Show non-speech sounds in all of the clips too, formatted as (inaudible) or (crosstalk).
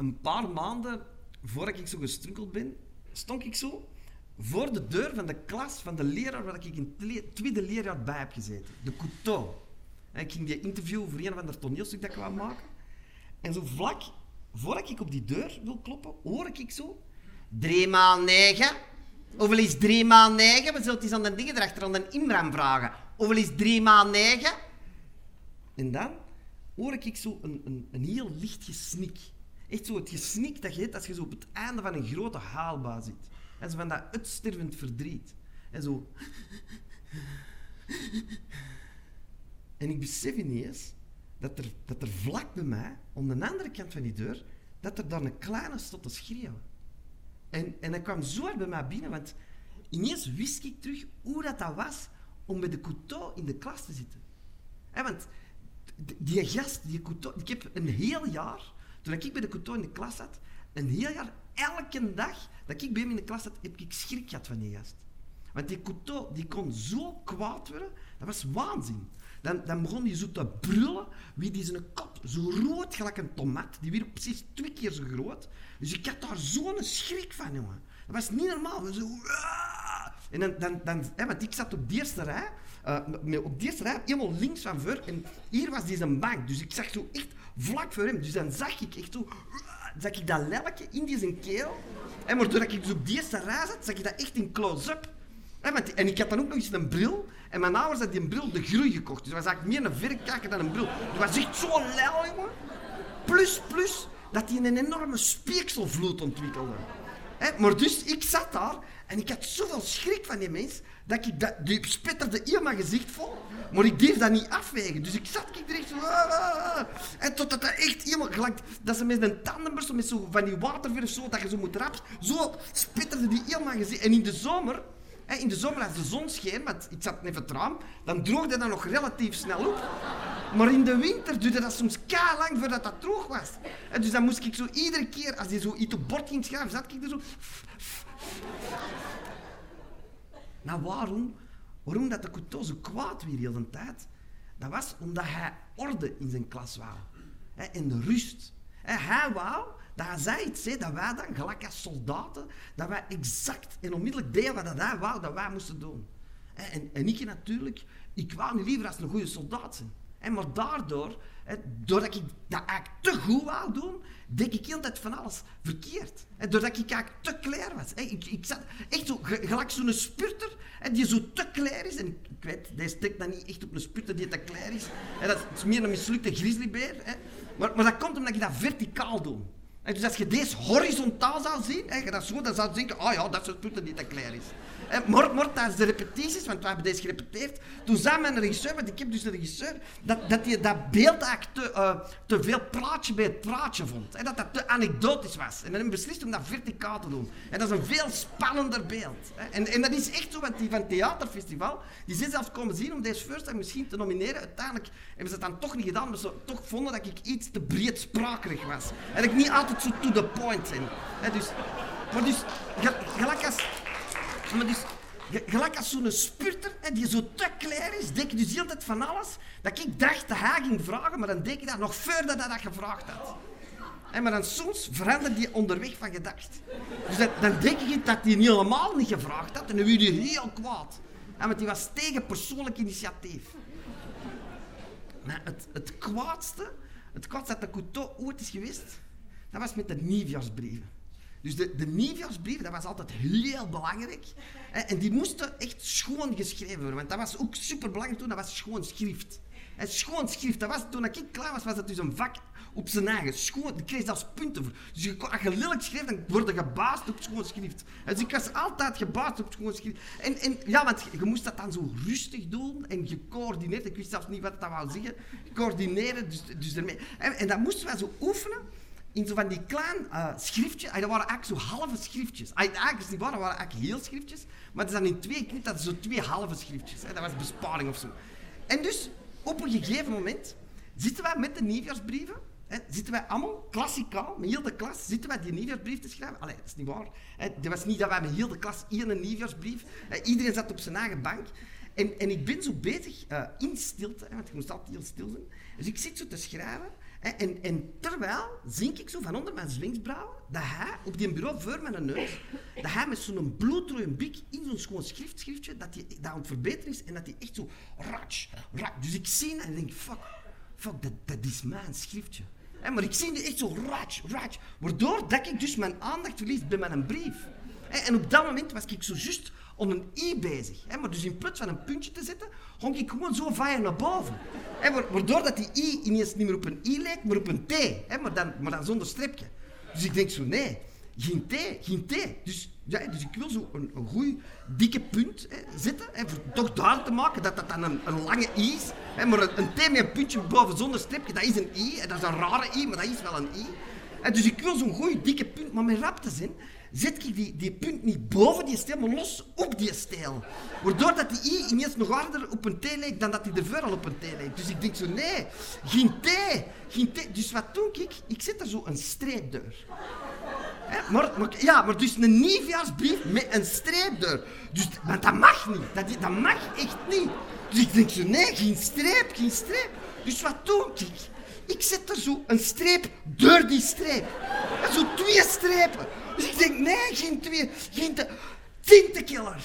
een paar maanden voordat ik zo gestrunkeld ben, stond ik zo voor de deur van de klas van de leraar waar ik in het tweede leerjaar bij heb gezeten. De Couteau. En ik ging die interview voor een of ander toneelstuk dat ik wou maken. En zo vlak voordat ik op die deur wil kloppen, hoor ik zo... Drie maal negen. Hoeveel is drie maal negen? We zullen eens aan de dingen erachter, aan de Imran vragen. Hoeveel is drie maal negen? En dan hoor ik zo een, een, een heel licht gesnik. Echt zo het gesnik dat je hebt als je zo op het einde van een grote haalbaan zit. En zo van dat uitstervend verdriet. En zo... En ik besef ineens dat er, dat er vlak bij mij, aan de andere kant van die deur, dat er dan een kleine stond te schreeuwen. En, en dat kwam zo hard bij mij binnen, want ineens wist ik terug hoe dat, dat was om bij de couteau in de klas te zitten. want die gast, die couteau, ik heb een heel jaar, toen ik bij de couteau in de klas zat, een heel jaar, elke dag dat ik bij hem in de klas zat, heb ik schrik gehad van die gast. Want die couteau, die kon zo kwaad worden, dat was waanzin. Dan, dan begon hij zo te brullen, wie die zijn kop zo rood gelijk een tomaat, die weer precies twee keer zo groot. Dus ik had daar zo'n schrik van, jongen. Dat was niet normaal. Zo, en dan, dan, dan hè, want ik zat op de eerste rij, uh, op de eerste rij, helemaal links van voor, en hier was deze bank. Dus ik zag zo echt vlak voor hem. Dus dan zag ik echt zo, zag ik dat lelletje in die keel. En maar ik dus op eerste rij zat, zag ik dat echt in close-up. En ik had dan ook nog eens een bril. En mijn ouders hadden die bril de groei gekocht. Dus was eigenlijk meer een verrekijker dan een bril. Het was echt zo lel, jongen. Plus, plus, dat hij een enorme speekselvloed ontwikkelde. Maar dus, ik zat daar en ik had zoveel schrik van die mens, dat ik dat, die spitterde in mijn gezicht vol, maar ik durfde dat niet afwegen. Dus ik zat ik echt zo... Ah, ah, ah. En totdat dat echt helemaal gelijk... Dat ze met een tandenborstel, met zo van die waterverf, zo, dat je zo moet rapen, zo spitterde die in mijn gezicht. En in de zomer in de zomer als de zon scheen, want ik zat even het raam, dan droogde dat nog relatief snel op. Maar in de winter duurde dat soms ka lang voordat dat droog was. En dus dan moest ik zo iedere keer, als hij zo iets op bord ging schrijven, zat ik er zo... (laughs) Nou, waarom? Waarom dat de couteau kwaad weer heel de tijd? Dat was omdat hij orde in zijn klas wou. En de rust. Hij wou dat iets zei, dat wij dan, gelijk als soldaten, dat wij exact en onmiddellijk deden wat hij wou dat wij moesten doen. En, en ik natuurlijk, ik wou niet liever als een goede soldaat zijn. En maar daardoor, doordat ik dat eigenlijk te goed wou doen, deed ik heel tijd van alles verkeerd. Doordat ik eigenlijk te klaar was. Ik, ik zat echt zo, gelijk zo'n spurter die zo te klaar is. En ik weet, die steekt dan niet echt op een spurter die te klaar is. Dat is meer een mislukte grizzlybeer. Maar, maar dat komt omdat ik dat verticaal doe. Dus als je deze horizontaal zou zien, hè, dat zo, dan zou je denken, oh ja, dat is het dat niet te klaar is. En mort, mort tijdens de repetities, want we hebben deze gerepeteerd, toen zei mijn regisseur, want ik heb dus de regisseur, dat, dat hij dat beeld eigenlijk te, te veel praatje bij het praatje vond. Dat dat te anekdotisch was. En dan hebben beslist om dat verticaal te doen. En dat is een veel spannender beeld. Hè. En, en dat is echt zo, want die van het theaterfestival, die zijn zelfs komen zien om deze first misschien te nomineren. Uiteindelijk hebben ze het dan toch niet gedaan, omdat ze toch vonden dat ik iets te breedsprakerig was. En dat ik niet altijd zo to the point ben. Hè, dus, maar dus, gelijk als maar dus, gelijk als zo'n spurter hè, die zo te klaar is, denk je dus heel tijd van alles, dat ik dacht dat hij ging vragen, maar dan denk ik dat nog voordat hij dat gevraagd had. En maar dan soms verandert die onderweg van gedacht. Dus dan denk ik dat hij niet helemaal niet gevraagd had en dan werd hij heel kwaad. Ja, want die was tegen persoonlijk initiatief. Maar het, het kwaadste, het kwaadste dat de Couteau ooit is geweest, dat was met de nieuwjaarsbrieven. Dus de, de nieuwjaarsbrieven, dat was altijd heel belangrijk. En die moesten echt schoon geschreven worden. Want dat was ook superbelangrijk toen, dat was schoon schrift. Schoon schrift, dat was, toen ik klaar was, was het dus een vak op zijn eigen. Schoon, ik kreeg zelfs punten voor. Dus je, als je lelijk schreef, dan word je gebaasd op schoon schrift. Dus ik was altijd gebaasd op schoon schrift. En, en ja, want je, moest dat dan zo rustig doen en gecoördineerd. Ik wist zelfs niet wat dat wou zeggen. Coördineren, dus, dus ermee. En, en dat moesten wij zo oefenen in zo van die kleine uh, schriftjes. dat waren eigenlijk zo halve schriftjes. eigenlijk is niet waar, dat waren eigenlijk heel schriftjes. Maar het is dan in twee knip, dat zo twee halve schriftjes. Dat was besparing of zo. En dus, op een gegeven moment, zitten wij met de nieuwjaarsbrieven. Zitten wij allemaal, klassikaal, met heel de klas, zitten wij die nieuwjaarsbrief te schrijven. Allee, dat is niet waar. Het was niet dat wij met heel de klas één nieuwjaarsbrief... Hè, iedereen zat op zijn eigen bank. En, en ik ben zo bezig, uh, in stilte, want je moest altijd heel stil zijn. Dus ik zit zo te schrijven. En, en, terwijl zie ik zo van onder mijn zwingsbrouwen dat hij op die bureau voor mijn neus, dat hij met zo'n bloedrode bik in zo'n schoon schriftschriftje, dat hij dat aan het verbeteren is en dat hij echt zo ratsch, ratsch. Dus ik zie en denk, fuck, fuck, dat, dat is mijn schriftje. Maar ik zie die echt zo ratsch, ratsch. Waardoor dat ik dus mijn aandacht verlies bij mijn brief. En op dat moment was ik zo juist om een i bezig. Maar dus in plaats van een puntje te zetten, hong ik gewoon zo vaaien naar boven. Waardoor dat die i ineens niet meer op een i lijkt, maar op een t. Maar, dan, maar dan zonder streepje. Dus ik denk zo, nee, geen T, geen T. Dus, ja, dus ik wil zo een, een goede, dikke punt zetten. Hè, toch duidelijk te maken dat dat dan een, lange I is. Maar een, T met een puntje boven zonder streepje, dat is een I. Hè, dat is een rare I, maar dat is wel een I. Hè, dus ik wil zo'n goede, dikke punt. Maar met rap te zijn, zet ik die, die punt niet boven die stijl, maar los op die stijl. Waardoor dat die i ineens nog harder op een t leek dan dat die ervoor al op een t leek. Dus ik denk zo, nee, geen t, geen t. Dus wat doe ik? Ik zet er zo een streepdeur. Ja, maar dus een nieuwjaarsbrief met een streepdeur. Dus, maar dat mag niet. Dat, dat mag echt niet. Dus ik denk zo, nee, geen streep, geen streep. Dus wat doe ik? Ik zet er zo een streep door die streep. Zo twee strepen. Dus ik denk, nee, geen twee, geen te... Tintenkiller.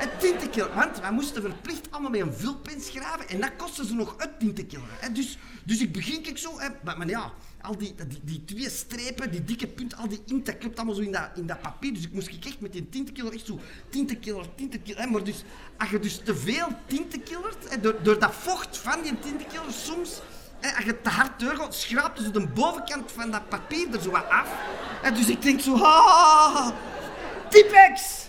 Een tintenkiller. Want wij moesten verplicht allemaal met een vulpen schrijven en dat kostte ze nog een tintenkiller. Dus, dus ik begin ik zo, hè, maar, ja, al die, die, twee strepen, die dikke punten, al die inkt, dat klopt allemaal zo in dat, in dat papier. Dus ik moest echt met die tintenkiller echt zo, tintenkiller, tintenkiller. Maar dus, als je dus te veel tintenkillert, door, door dat vocht van die tintenkiller, soms, als je te hard doorgaat, schraapt dus de bovenkant van dat papier er zo wat af. Hè, dus ik denk zo, ha, Tipex!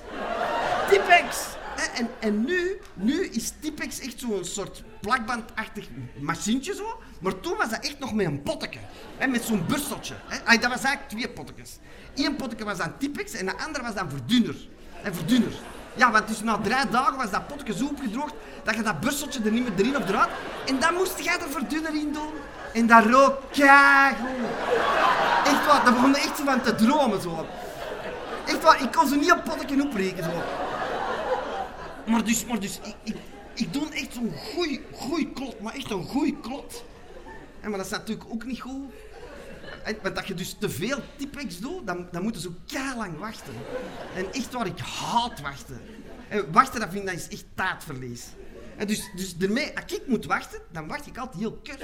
Tipex! En, en nu, nu is Tipex echt zo'n soort plakbandachtig machientje zo. Maar toen was dat echt nog met een potteke. Hè, met zo'n bursteltje. Hè. Dat was eigenlijk twee pottekes. Eén potteke was dan Tipex en de andere was dan verdunner. En verdunner. Ja, want dus na drie dagen was dat potje zo opgedroogd dat je dat bursteltje er niet meer erin of eruit. En dan moest jij er verdunner in doen. En dat rook keigoed. Echt wat, daar begon echt zo van te dromen zo. Echt waar, ik kon ze niet op potteken oprekenen zo. Maar dus, maar dus ik, ik, ik doe echt zo'n goeie, goeie klot, maar echt een goeie klot. En maar dat is natuurlijk ook niet goed. Want als je dus te veel tipex doet, dan, dan moeten ze ook lang wachten. En echt waar, ik haat wachten. En wachten, dat vind ik, dat is echt taartverlies. En dus, dus daarmee, als ik moet wachten, dan wacht ik altijd heel kort.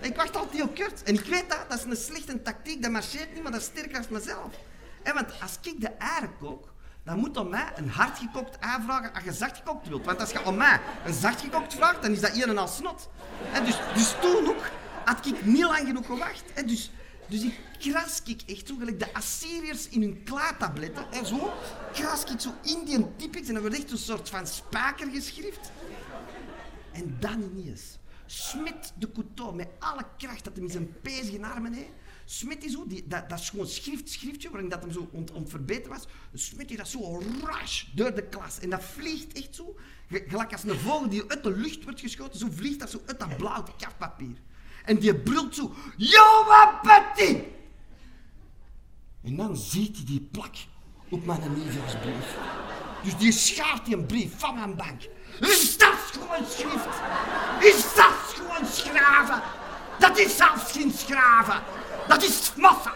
Ik wacht altijd heel kort. En ik weet dat, dat is een slechte tactiek, dat marcheert niet, maar dat is sterker als mezelf. En want als ik de eieren kook, dan moet om mij een hardgekookt ei vragen als je zachtgekookt wilt. Want als je om mij een zachtgekookt vraagt, dan is dat een en al snot. En dus, dus toen ook had ik niet lang genoeg gewacht. En dus, dus ik kras ik echt zo, gelijk de Assyriërs in hun klaartabletten. En zo kras ik zo in die typisch en dan wordt echt een soort van spaker geschrift. En dan ineens, Smit de couteau met alle kracht dat hij in zijn pezige armen heeft, Smit die zo, die, dat, dat is gewoon schrift, schriftje waarin dat hem zo ont, verbeteren was. Smit die dat zo rush door de klas. En dat vliegt echt zo, gelijk als een vogel die uit de lucht wordt geschoten, zo vliegt dat zo uit dat blauw kafpapier. En die brult zo, Joa Petit! En dan ziet hij die plak op mijn nieuwjaarsbrief. Dus die schaart die een brief van mijn bank. Is dat gewoon schrift? Is dat gewoon schraven? Dat is zelfs geen schraven. Dat is massa.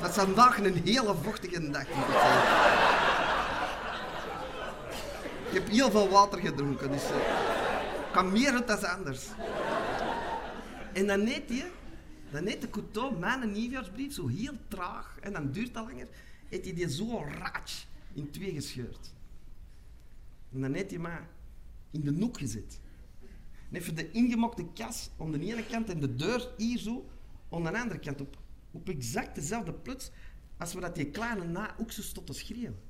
Dat is vandaag een hele vochtige dag. Ik heb heel veel water gedronken, dus uh, kan meer dan anders. En dan neemt hij, dan neemt de couteau mijn nieuwjaarsbrief zo heel traag, en dan duurt dat langer, heeft hij die zo raatsch in twee gescheurd. En dan neemt hij mij in de noek gezet. En even de ingemokte kas aan de ene kant en de deur hier zo aan de andere kant op. Op exact dezelfde plots als we dat die kleine na ook zo stotten schreeuwen.